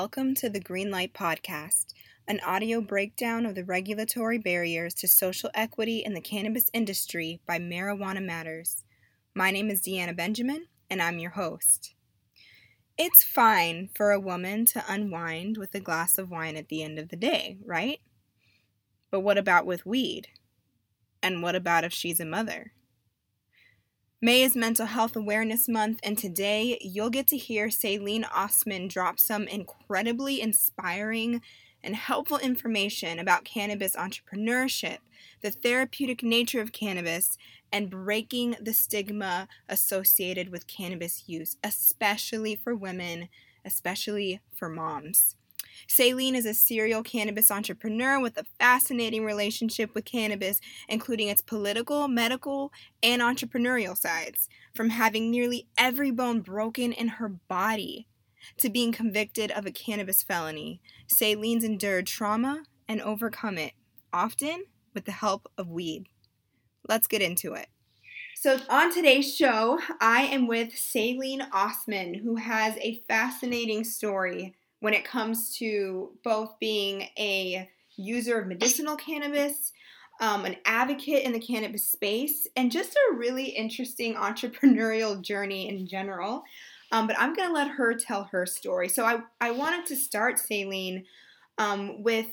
Welcome to the Greenlight Podcast, an audio breakdown of the regulatory barriers to social equity in the cannabis industry by Marijuana Matters. My name is Deanna Benjamin, and I'm your host. It's fine for a woman to unwind with a glass of wine at the end of the day, right? But what about with weed? And what about if she's a mother? May is Mental Health Awareness Month, and today you'll get to hear Sailene Ossman drop some incredibly inspiring and helpful information about cannabis entrepreneurship, the therapeutic nature of cannabis, and breaking the stigma associated with cannabis use, especially for women, especially for moms. Sailene is a serial cannabis entrepreneur with a fascinating relationship with cannabis, including its political, medical, and entrepreneurial sides, from having nearly every bone broken in her body to being convicted of a cannabis felony. Sailene's endured trauma and overcome it, often with the help of weed. Let's get into it. So, on today's show, I am with Sailene Ossman, who has a fascinating story when it comes to both being a user of medicinal cannabis, um, an advocate in the cannabis space, and just a really interesting entrepreneurial journey in general. Um, but I'm going to let her tell her story. So I, I wanted to start, Sailene, um, with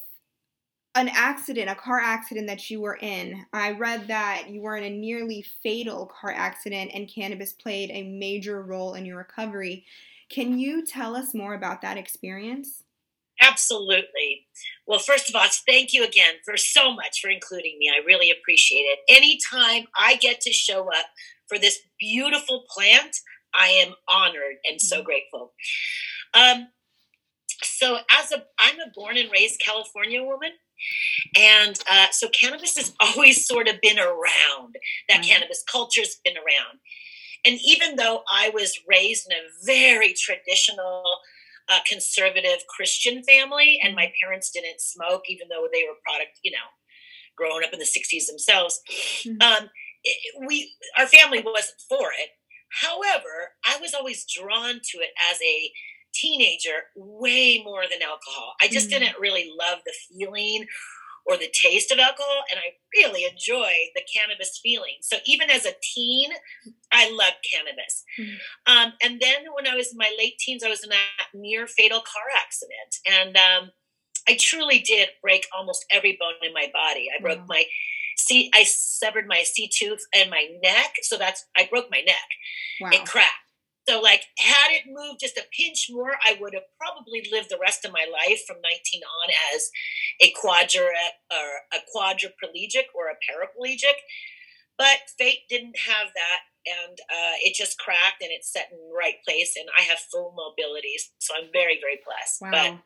an accident, a car accident that you were in. I read that you were in a nearly fatal car accident and cannabis played a major role in your recovery. Can you tell us more about that experience? Absolutely. Well, first of all, thank you again for so much for including me. I really appreciate it. Anytime I get to show up for this beautiful plant, I am honored and so mm-hmm. grateful. Um, so, as a, I'm a born and raised California woman, and uh, so cannabis has always sort of been around. That mm-hmm. cannabis culture's been around. And even though I was raised in a very traditional, uh, conservative Christian family, and my parents didn't smoke, even though they were product, you know, growing up in the '60s themselves, mm-hmm. um, it, we our family wasn't for it. However, I was always drawn to it as a teenager way more than alcohol. I just mm-hmm. didn't really love the feeling or the taste of alcohol, and I really enjoy the cannabis feeling. So even as a teen, I loved cannabis. Mm-hmm. Um, and then when I was in my late teens, I was in a near fatal car accident, and um, I truly did break almost every bone in my body. I broke my C, I severed my C2 and my neck, so that's I broke my neck. Wow. It cracked. So, like, had it moved just a pinch more, I would have probably lived the rest of my life from 19 on as a quadra or a quadriplegic or a paraplegic. But fate didn't have that, and uh, it just cracked and it's set in the right place, and I have full mobility. So I'm very, very blessed. Wow. But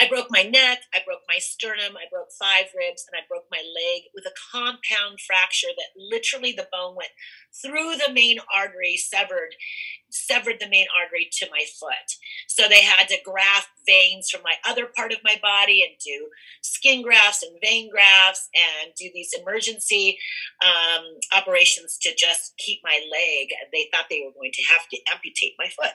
I broke my neck, I broke my sternum, I broke five ribs, and I broke my leg with a compound fracture that literally the bone went through the main artery, severed, severed the main artery to my foot. So they had to graft veins from my other part of my body and do skin grafts and vein grafts and do these emergency um, operations to just keep my leg. They thought they were going to have to amputate my foot.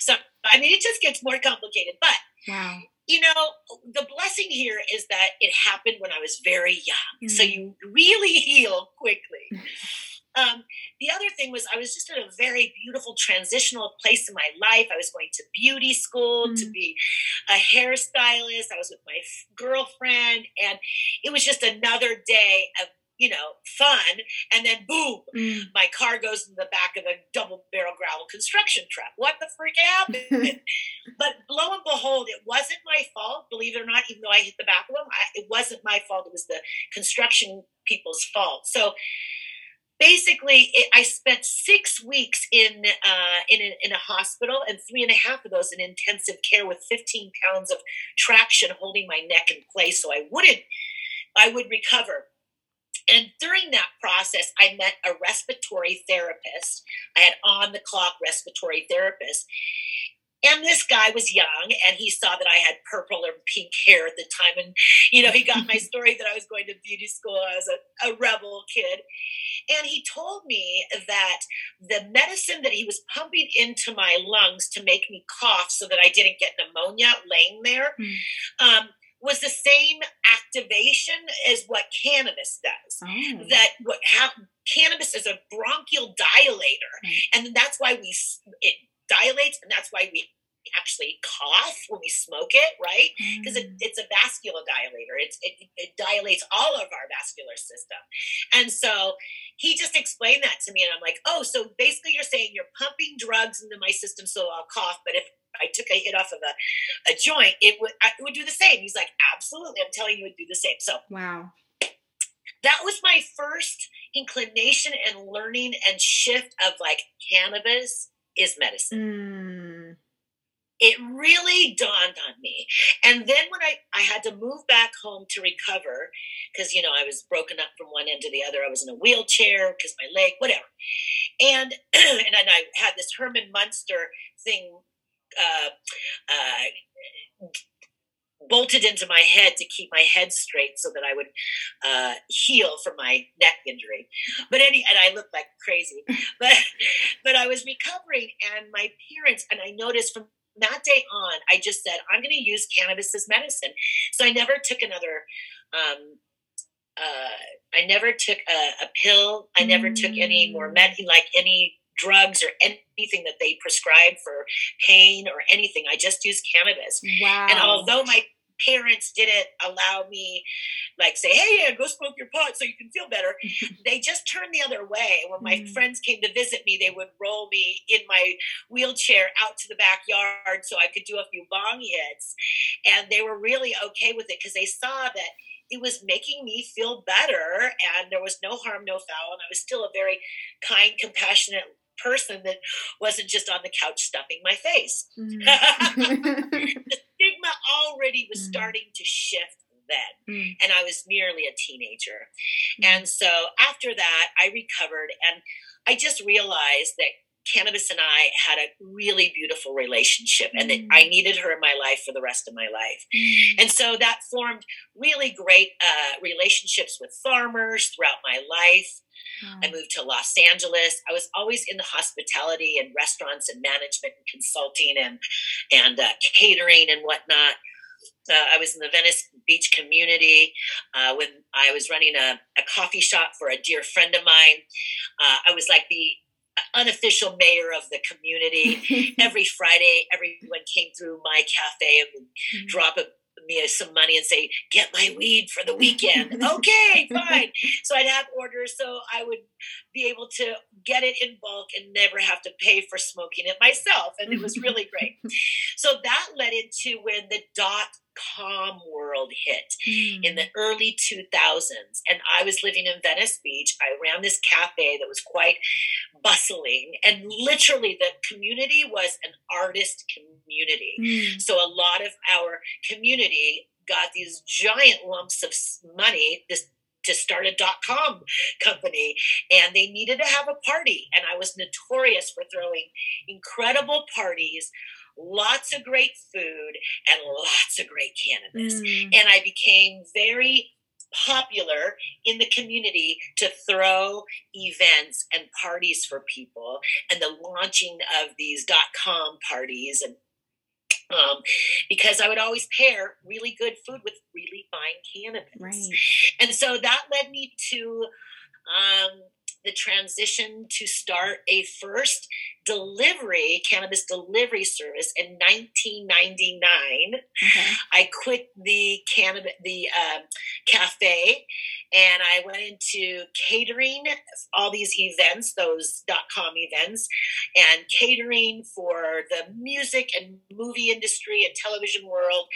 So, I mean, it just gets more complicated, but Wow. You know, the blessing here is that it happened when I was very young. Mm. So you really heal quickly. Um, the other thing was I was just at a very beautiful transitional place in my life. I was going to beauty school mm. to be a hairstylist. I was with my girlfriend, and it was just another day of you know, fun. And then boom, mm. my car goes in the back of a double barrel gravel construction truck. What the freak happened? but lo and behold, it wasn't my fault, believe it or not, even though I hit the back of them. I, it wasn't my fault. It was the construction people's fault. So basically, it, I spent six weeks in, uh, in, a, in a hospital and three and a half of those in intensive care with 15 pounds of traction holding my neck in place so I wouldn't, I would recover and during that process, I met a respiratory therapist. I had on the clock respiratory therapist. and this guy was young and he saw that I had purple or pink hair at the time. And, you know, he got my story that I was going to beauty school. I was a, a rebel kid. And he told me that the medicine that he was pumping into my lungs to make me cough so that I didn't get pneumonia laying there mm. um, was the same activation as what cannabis does. Oh. That what how, cannabis is a bronchial dilator, mm. and that's why we it dilates, and that's why we actually cough when we smoke it, right? Because mm. it, it's a vascular dilator. It's, it, it dilates all of our vascular system. And so he just explained that to me, and I'm like, oh, so basically you're saying you're pumping drugs into my system so I'll cough, but if I took a hit off of a, a joint, it would it would do the same. He's like, absolutely, I'm telling you, it would do the same. So wow, that was my first inclination and learning and shift of like cannabis is medicine. Mm. It really dawned on me. And then when I, I had to move back home to recover, because, you know, I was broken up from one end to the other. I was in a wheelchair because my leg, whatever. And, and then I had this Herman Munster thing uh, uh, bolted into my head to keep my head straight so that I would uh, heal from my neck injury. But any, and I looked like crazy. But but I was recovering, and my parents and I noticed from that day on, I just said I'm going to use cannabis as medicine. So I never took another. Um, uh, I never took a, a pill. I never mm. took any more mm. med, like any drugs or anything that they prescribe for pain or anything. I just used cannabis. Wow. And although my parents didn't allow me like say hey yeah, go smoke your pot so you can feel better they just turned the other way when my mm. friends came to visit me they would roll me in my wheelchair out to the backyard so i could do a few bong hits and they were really okay with it because they saw that it was making me feel better and there was no harm no foul and i was still a very kind compassionate person that wasn't just on the couch stuffing my face. Mm. already was mm. starting to shift then, mm. and I was merely a teenager. Mm. And so after that, I recovered and I just realized that cannabis and I had a really beautiful relationship and that I mm. needed her in my life for the rest of my life. Mm. And so that formed really great uh, relationships with farmers throughout my life. I moved to Los Angeles. I was always in the hospitality and restaurants and management and consulting and and uh, catering and whatnot. Uh, I was in the Venice Beach community uh, when I was running a, a, coffee shop for a dear friend of mine. Uh, I was like the unofficial mayor of the community. Every Friday, everyone came through my cafe and would mm-hmm. drop a me some money and say, "Get my weed for the weekend." okay, fine. So I'd have orders, so I would be able to get it in bulk and never have to pay for smoking it myself, and it was really great. So that led into when the dot com world hit mm. in the early 2000s and i was living in venice beach i ran this cafe that was quite bustling and literally the community was an artist community mm. so a lot of our community got these giant lumps of money this to start a dot com company and they needed to have a party and i was notorious for throwing incredible parties lots of great food and lots of great cannabis. Mm. And I became very popular in the community to throw events and parties for people and the launching of these dot com parties and um, because I would always pair really good food with really fine cannabis. Right. And so that led me to um, the transition to start a first delivery, cannabis delivery service in 1999. Okay. I quit the cannabis, the uh, cafe, and I went into catering all these events, those dot com events, and catering for the music and movie industry and television world.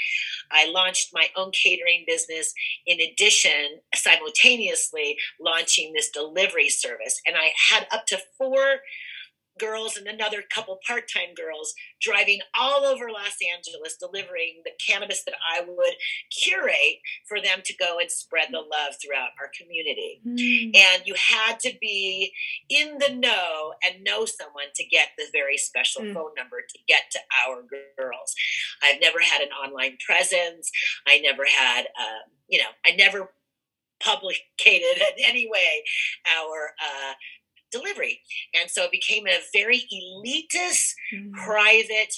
I launched my own catering business in addition, simultaneously launching this delivery service. And I had up to four girls and another couple part-time girls driving all over Los Angeles delivering the cannabis that I would curate for them to go and spread the love throughout our community. Mm. And you had to be in the know and know someone to get the very special mm. phone number to get to our girls. I've never had an online presence. I never had, um, you know, I never publicated in any way our uh, delivery. And so it became a very elitist, mm-hmm. private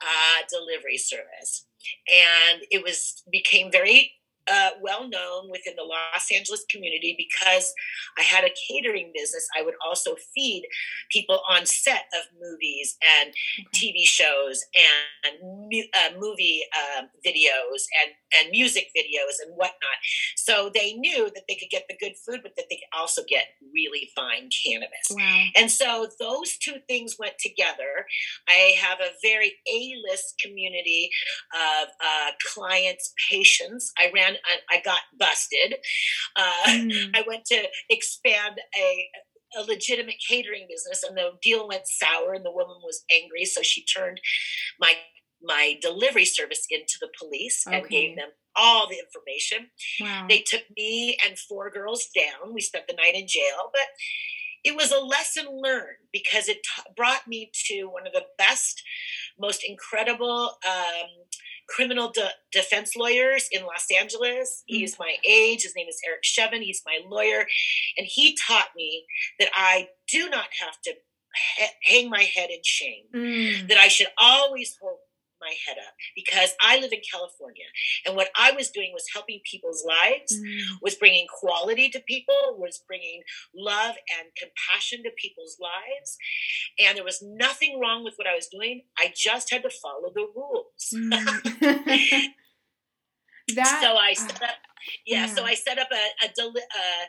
uh, delivery service. And it was became very uh, well known within the Los Angeles community because I had a catering business. I would also feed people on set of movies and. TV shows and uh, movie uh, videos and, and music videos and whatnot. So they knew that they could get the good food, but that they could also get really fine cannabis. Wow. And so those two things went together. I have a very A list community of uh, clients, patients. I ran I, got busted. Uh, mm. I went to expand a a legitimate catering business and the deal went sour and the woman was angry so she turned my my delivery service into the police okay. and gave them all the information wow. they took me and four girls down we spent the night in jail but it was a lesson learned because it t- brought me to one of the best most incredible um, criminal de- defense lawyers in Los Angeles. Mm-hmm. He's my age. His name is Eric Shevin. He's my lawyer. And he taught me that I do not have to ha- hang my head in shame, mm. that I should always hold my head up because I live in California. And what I was doing was helping people's lives, mm. was bringing quality to people, was bringing love and compassion to people's lives. And there was nothing wrong with what I was doing. I just had to follow the rules. Mm. that, so I set up, yeah, yeah, so I set up a, a, deli- uh,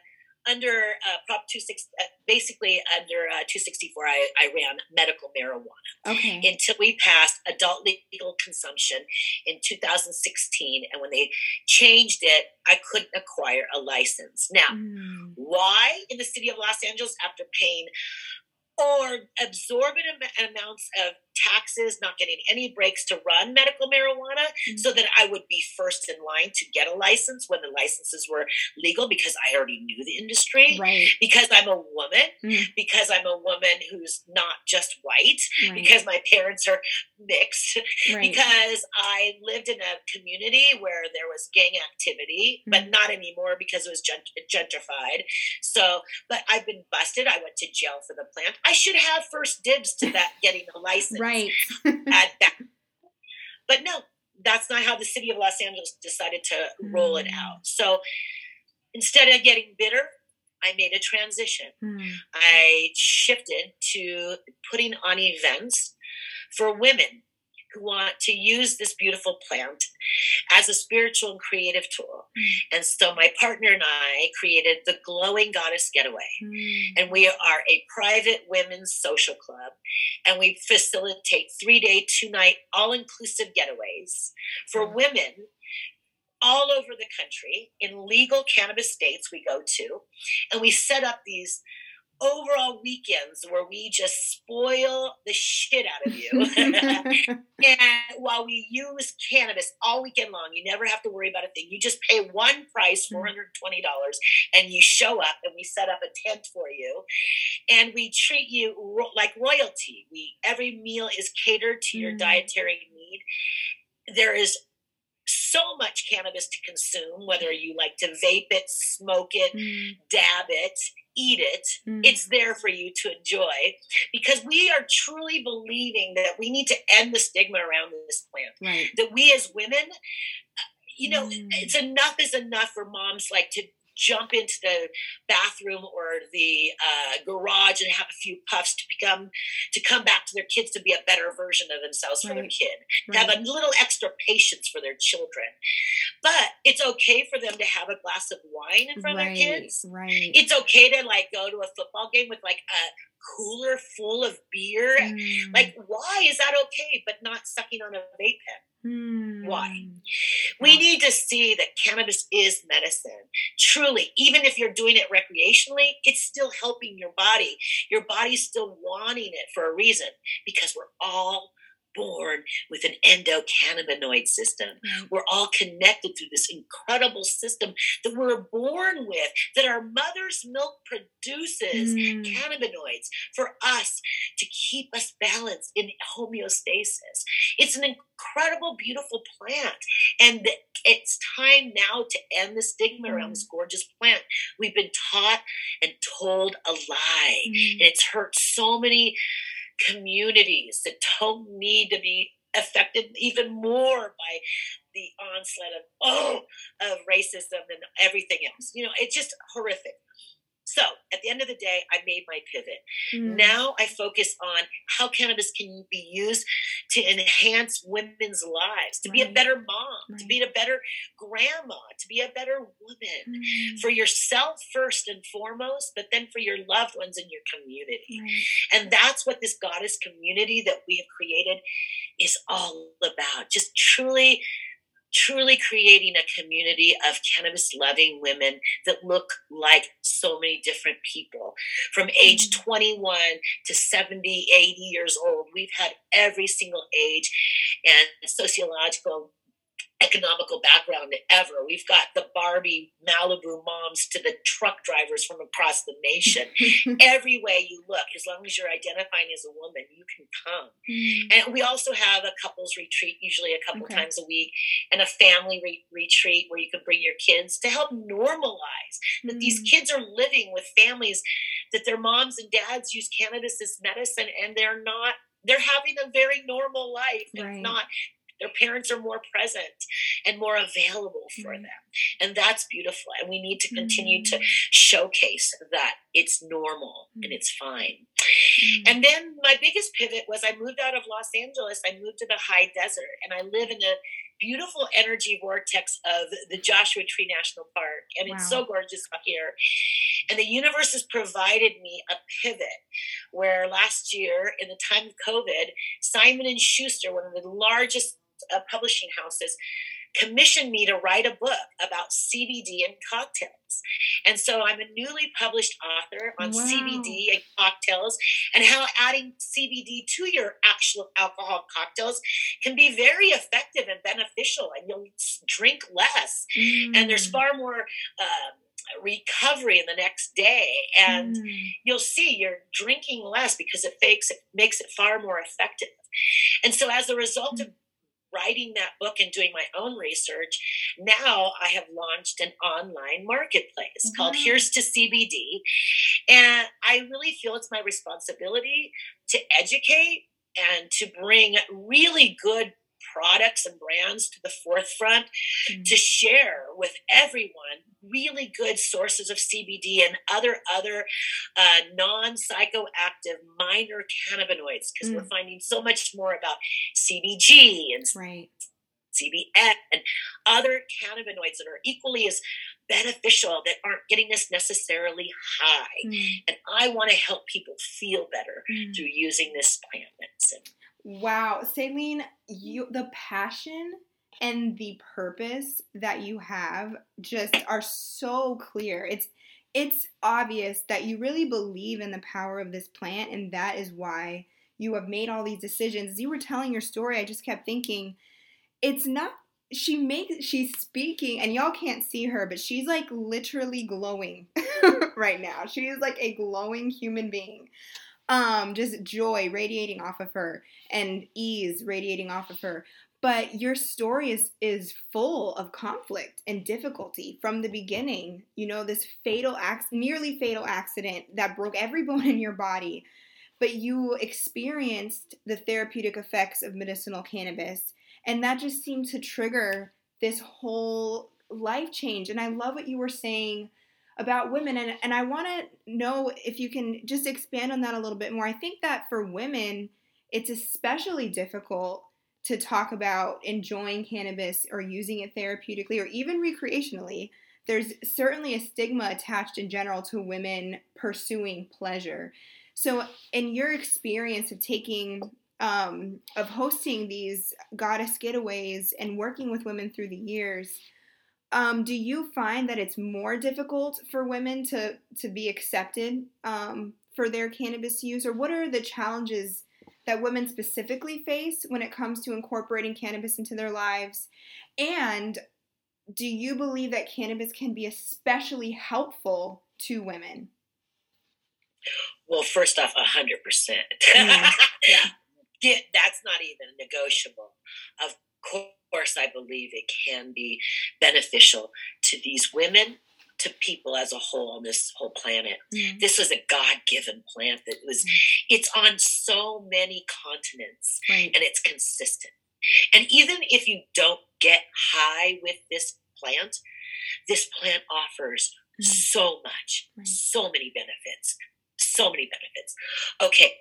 under uh, Prop 26, uh, basically under uh, 264, I, I ran medical marijuana. Okay. Until we passed adult legal consumption in 2016. And when they changed it, I couldn't acquire a license. Now, mm. why in the city of Los Angeles, after paying or exorbitant amounts of taxes, not getting any breaks to run medical marijuana, mm-hmm. so that I would be first in line to get a license when the licenses were legal because I already knew the industry. Right. Because I'm a woman, mm-hmm. because I'm a woman who's not just white, right. because my parents are mixed, right. because I lived in a community where there was gang activity, mm-hmm. but not anymore because it was gentrified. So, but I've been busted. I went to jail for the plant. I should have first dibs to that getting a license right. at that. But no, that's not how the city of Los Angeles decided to roll mm. it out. So instead of getting bitter, I made a transition. Mm. I shifted to putting on events for women who want to use this beautiful plant as a spiritual and creative tool. Mm. And so my partner and I created the Glowing Goddess Getaway. Mm. And we are a private women's social club. And we facilitate three day, two night, all inclusive getaways for mm. women all over the country in legal cannabis states we go to. And we set up these overall weekends where we just spoil the shit out of you. and while we use cannabis all weekend long, you never have to worry about a thing. You just pay one price, $420, and you show up and we set up a tent for you. And we treat you ro- like royalty. We every meal is catered to your mm. dietary need. There is so much cannabis to consume, whether you like to vape it, smoke it, mm. dab it, eat it. Mm. It's there for you to enjoy because we are truly believing that we need to end the stigma around this plant. Right. That we as women, you know, mm. it's enough is enough for moms like to jump into the bathroom or the uh, garage and have a few puffs to become to come back to their kids to be a better version of themselves for right. their kid right. have a little extra patience for their children but it's okay for them to have a glass of wine in front right. of their kids right it's okay to like go to a football game with like a cooler full of beer mm. like why is that okay but not sucking on a vape pen mm. Why? We need to see that cannabis is medicine. Truly, even if you're doing it recreationally, it's still helping your body. Your body's still wanting it for a reason because we're all born with an endocannabinoid system. Mm. We're all connected through this incredible system that we're born with, that our mother's milk produces mm. cannabinoids for us to keep us balanced in homeostasis. It's an incredible, beautiful plant. And it's time now to end the stigma mm. around this gorgeous plant. We've been taught and told a lie, mm. and it's hurt so many communities that don't need to be affected even more by the onslaught of oh of racism and everything else. You know it's just horrific so at the end of the day, I made my pivot. Mm. Now I focus on how cannabis can be used to enhance women's lives, to right. be a better mom, right. to be a better grandma, to be a better woman mm. for yourself first and foremost, but then for your loved ones in your community. Right. And that's what this goddess community that we have created is all about. Just truly truly creating a community of cannabis loving women that look like so many different people from age mm. 21 to 70 80 years old we've had every single age and sociological economical background ever. We've got the Barbie Malibu moms to the truck drivers from across the nation. Every way you look, as long as you're identifying as a woman, you can come. Mm. And we also have a couples retreat, usually a couple okay. times a week, and a family re- retreat where you can bring your kids to help normalize mm. that these hmm. kids are living with families that their moms and dads use cannabis as medicine and they're not they're having a very normal life right. and not their parents are more present and more available for mm-hmm. them. And that's beautiful. And we need to continue mm-hmm. to showcase that it's normal mm-hmm. and it's fine. Mm-hmm. And then my biggest pivot was I moved out of Los Angeles. I moved to the high desert and I live in a beautiful energy vortex of the Joshua Tree National Park. And wow. it's so gorgeous out here. And the universe has provided me a pivot where last year, in the time of COVID, Simon and Schuster, one of the largest uh, publishing houses commissioned me to write a book about CBD and cocktails. And so I'm a newly published author on wow. CBD and cocktails and how adding CBD to your actual alcohol cocktails can be very effective and beneficial, and you'll drink less. Mm. And there's mm. far more. Um, recovery in the next day and mm. you'll see you're drinking less because it makes it makes it far more effective and so as a result mm. of writing that book and doing my own research, now I have launched an online marketplace mm-hmm. called Here's to CBD. And I really feel it's my responsibility to educate and to bring really good products and brands to the forefront mm-hmm. to share with everyone really good sources of CBD and other other uh, non psychoactive minor cannabinoids because mm. we're finding so much more about CBG and right. CBN and other cannabinoids that are equally as beneficial that aren't getting us necessarily high. Mm. And I want to help people feel better mm. through using this plant medicine. Wow, Sailene, you the passion and the purpose that you have just are so clear. It's it's obvious that you really believe in the power of this plant and that is why you have made all these decisions. As you were telling your story, I just kept thinking it's not she makes she's speaking and y'all can't see her but she's like literally glowing right now she's like a glowing human being um just joy radiating off of her and ease radiating off of her. But your story is is full of conflict and difficulty from the beginning. You know this fatal acc- nearly fatal accident that broke every bone in your body. But you experienced the therapeutic effects of medicinal cannabis and that just seemed to trigger this whole life change. And i love what you were saying about women and, and i want to know if you can just expand on that a little bit more i think that for women it's especially difficult to talk about enjoying cannabis or using it therapeutically or even recreationally, there's certainly a stigma attached in general to women pursuing pleasure. So, in your experience of taking um, of hosting these goddess getaways and working with women through the years, um, do you find that it's more difficult for women to to be accepted um, for their cannabis use, or what are the challenges that women specifically face when it comes to incorporating cannabis into their lives? And do you believe that cannabis can be especially helpful to women? Well, first off, a hundred percent. Mm, yeah, that's not even negotiable. Of course, I believe it can be beneficial to these women, to people as a whole on this whole planet. Mm. This was a God-given plant that was. Mm. It's on so many continents, right. and it's consistent. And even if you don't get high with this plant, this plant offers mm. so much, right. so many benefits, so many benefits. Okay,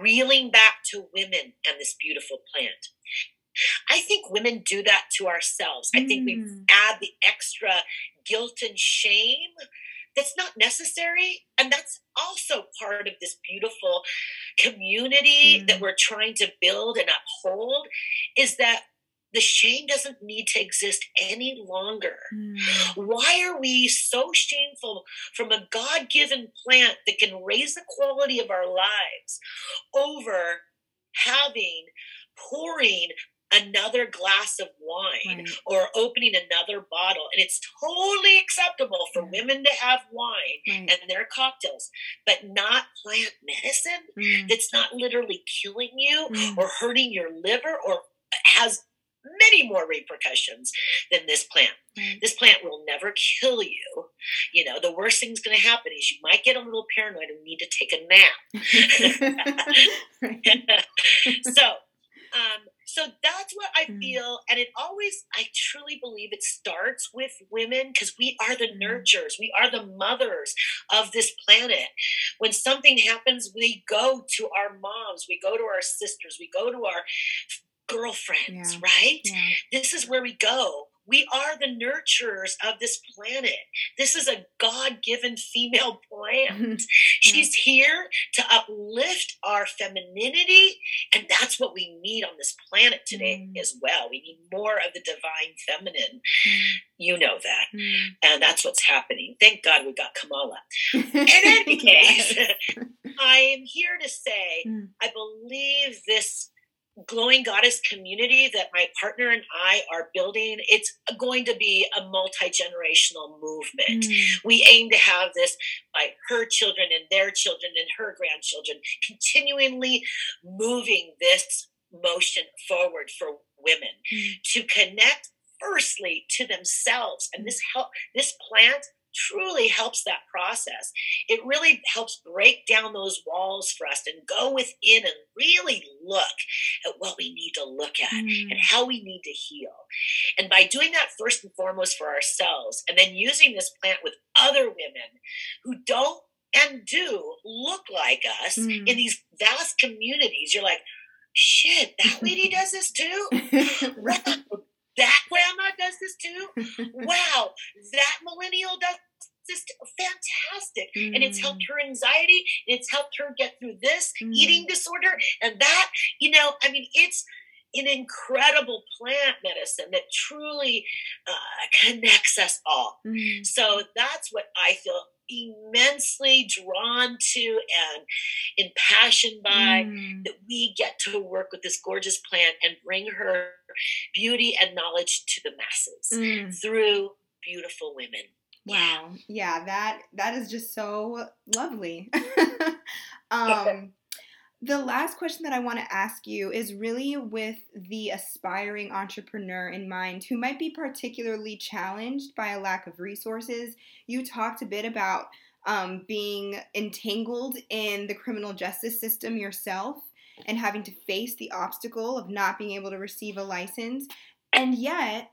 reeling back to women and this beautiful plant. I think women do that to ourselves. Mm. I think we mm. add the extra guilt and shame that's not necessary. And that's also part of this beautiful community mm. that we're trying to build and uphold is that the shame doesn't need to exist any longer. Mm. Why are we so shameful from a God given plant that can raise the quality of our lives over having, pouring another glass of wine right. or opening another bottle. And it's totally acceptable for women to have wine right. and their cocktails, but not plant medicine mm. that's not literally killing you mm. or hurting your liver or has many more repercussions than this plant. This plant will never kill you. You know, the worst thing's going to happen is you might get a little paranoid and need to take a nap. so, um, so that's what I mm. feel, and it always, I truly believe it starts with women because we are the mm. nurturers, we are the mothers of this planet. When something happens, we go to our moms, we go to our sisters, we go to our girlfriends, yeah. right? Yeah. This is where we go. We are the nurturers of this planet. This is a God given female plant. She's here to uplift our femininity. And that's what we need on this planet today mm. as well. We need more of the divine feminine. Mm. You know that. Mm. And that's what's happening. Thank God we got Kamala. In any case, I am here to say mm. I believe this glowing goddess community that my partner and I are building, it's going to be a multi-generational movement. Mm. We aim to have this by her children and their children and her grandchildren, continually moving this motion forward for women mm. to connect firstly to themselves and this help this plant truly helps that process. It really helps break down those walls for us and go within and really look at what we need to look at mm. and how we need to heal. And by doing that first and foremost for ourselves, and then using this plant with other women who don't and do look like us mm. in these vast communities, you're like, shit, that lady does this too? that grandma does this too. wow, that millennial does this too. fantastic. Mm. And it's helped mm. her anxiety, it's helped her get through this mm. eating disorder and that. You know, I mean, it's an incredible plant medicine that truly uh, connects us all. Mm. So that's what I feel immensely drawn to and impassioned by mm. that we get to work with this gorgeous plant and bring her beauty and knowledge to the masses mm. through beautiful women. Wow. Yeah, that that is just so lovely. um the last question that I want to ask you is really with the aspiring entrepreneur in mind who might be particularly challenged by a lack of resources. You talked a bit about um, being entangled in the criminal justice system yourself and having to face the obstacle of not being able to receive a license. And yet,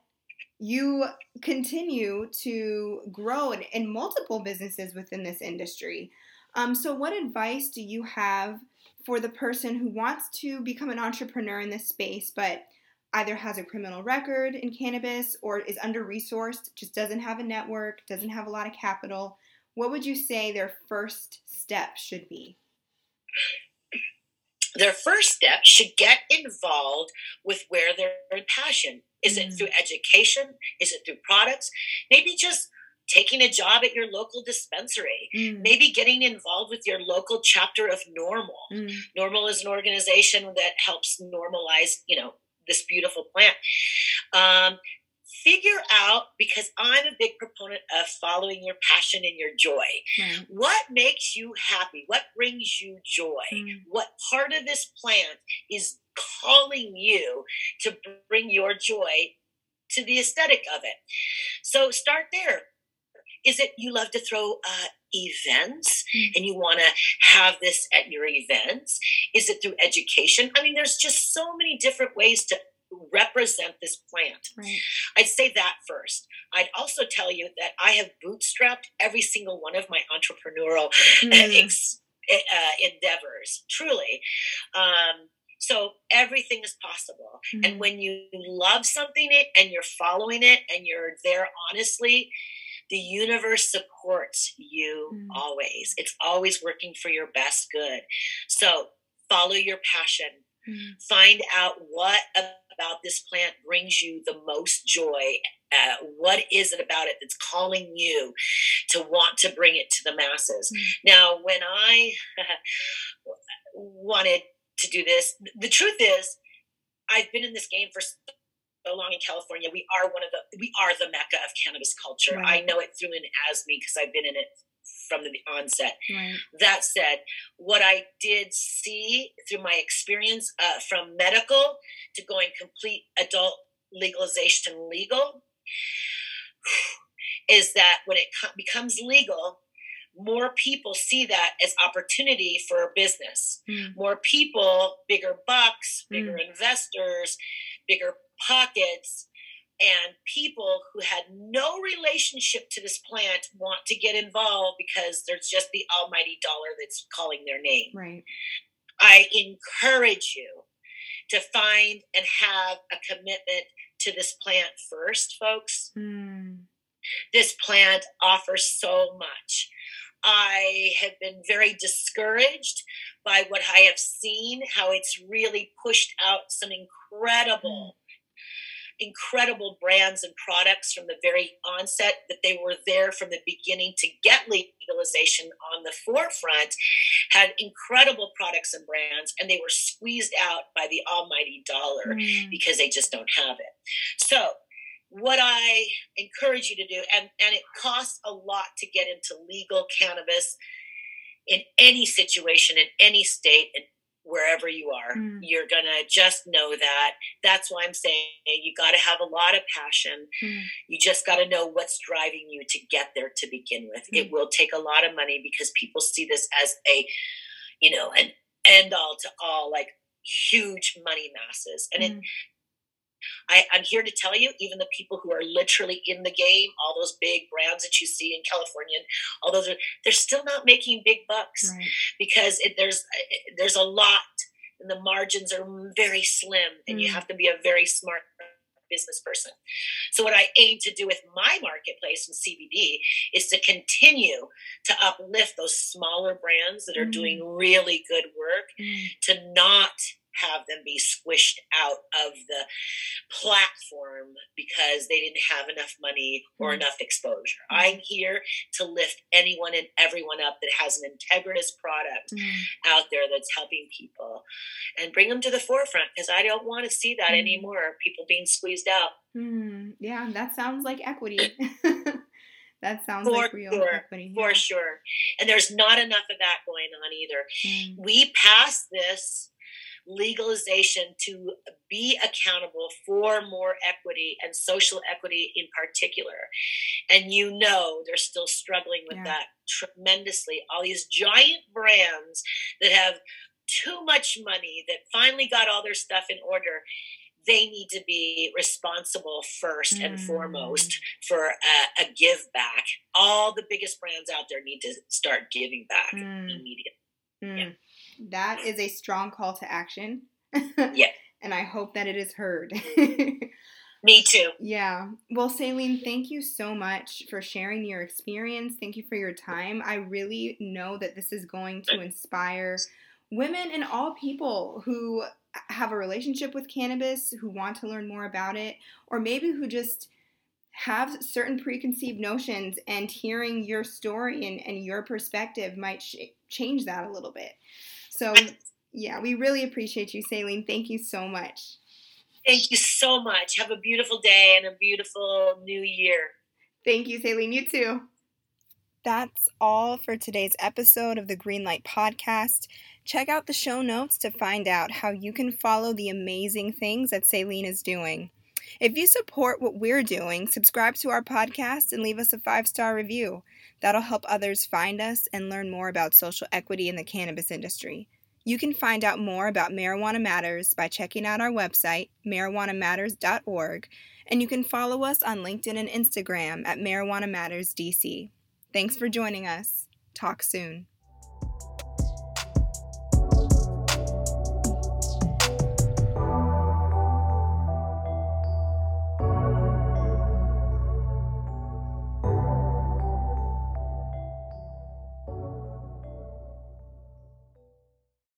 you continue to grow in, in multiple businesses within this industry. Um, so, what advice do you have for the person who wants to become an entrepreneur in this space, but either has a criminal record in cannabis or is under resourced, just doesn't have a network, doesn't have a lot of capital? What would you say their first step should be? their first step should get involved with where they're in passion. Is it through education? Is it through products? Maybe just taking a job at your local dispensary, mm. maybe getting involved with your local chapter of NORML. Mm. NORML is an organization that helps normalize, you know, this beautiful plant. Um, figure out because I'm a big proponent of following your passion and your joy. Right. What makes you happy? What brings you joy? Mm. What part of this plant is calling you to bring your joy to the aesthetic of it? So start there. Is it you love to throw uh, events mm-hmm. and you want to have this at your events? Is it through education? I mean, there's just so many different ways to represent this plant. Right. I'd say that first. I'd also tell you that I have bootstrapped every single one of my entrepreneurial mm. ex, uh, endeavors, truly. Um, so everything is possible. Mm. And when you love something and you're following it and you're there honestly, the universe supports you mm. always. It's always working for your best good. So follow your passion. Mm. Find out what about this plant brings you the most joy. Uh, what is it about it that's calling you to want to bring it to the masses? Mm. Now, when I wanted to do this, the truth is, I've been in this game for so long in California. We are one of the we are the mecca of cannabis culture. Right. I know it through and as me because I've been in it from the onset. Right. That said, what I did see through my experience uh, from medical to going complete adult legalization legal is that when it co- becomes legal, more people see that as opportunity for a business. Mm. More people, bigger bucks, bigger mm. investors, bigger pockets and people who had no relationship to this plant want to get involved because there's just the almighty dollar that's calling their name. Right. I encourage you to find and have a commitment to this plant first, folks. Mm. This plant offers so much. I have been very discouraged by what I have seen, how it's really pushed out some incredible incredible brands and products from the very onset that they were there from the beginning to get legalization on the forefront had incredible products and brands and they were squeezed out by the almighty dollar mm. because they just don't have it so what i encourage you to do and and it costs a lot to get into legal cannabis in any situation in any state and wherever you are. Mm. You're going to just know that. That's why I'm saying you got to have a lot of passion. Mm. You just got to know what's driving you to get there to begin with. Mm. It will take a lot of money because people see this as a, you know, an end all to all, like huge money masses. And it, mm. I, am here to tell you, even the people who are literally in the game, all those big brands that you see in California, all those, are, they're still not making big bucks right. because it, there's there's a lot, and the margins are very slim, and mm. you have to be a very smart business person. So what I aim to do with my marketplace in CBD is to continue to uplift those smaller brands that are mm. doing really good work, mm. to not have them be squished out of the platform because they didn't have enough money or mm-hmm. enough exposure. Mm-hmm. I'm here to lift anyone and everyone up that has an integritous product mm-hmm. out there that's helping people and bring them to the forefront because I don't want to see that mm. anymore. People being squeezed out. Mm. Yeah, that sounds like equity. that sounds for like real sure, equity. Yeah. For sure. And there's not enough of that going on either. Mm. We passed this legalization to be accountable for more equity and social equity in particular. And you know they're still struggling with yeah. that tremendously. All these giant brands that have too much money that finally got all their stuff in order they need to be responsible first mm. and foremost mm. for a, a, give back. All the biggest brands out there need to start giving back mm. immediately. Mm. Yeah that is a strong call to action. yeah. and I hope that it is heard. Me too. Yeah. Well, Sailene, thank you so much for sharing your experience. Thank you for your time. I really know that this is going to inspire women and all people who have a relationship with cannabis, who want to learn more about it, or maybe who just have certain preconceived notions and hearing your story and, and your perspective might sh- change that a little bit. So, yeah, we really appreciate you, Sailene. Thank you so much. Thank you so much. Have a beautiful day and a beautiful new year. Thank you, Sailene. You too. That's all for today's episode of the Greenlight Podcast. Check out the show notes to find out how you can follow the amazing things that Sailene is doing. If you support what we're doing, subscribe to our podcast and leave us a five star review. That'll help others find us and learn more about social equity in the cannabis industry. You can find out more about Marijuana Matters by checking out our website, marijuanamatters.org, and you can follow us on LinkedIn and Instagram at Marijuana Matters DC. Thanks for joining us. Talk soon.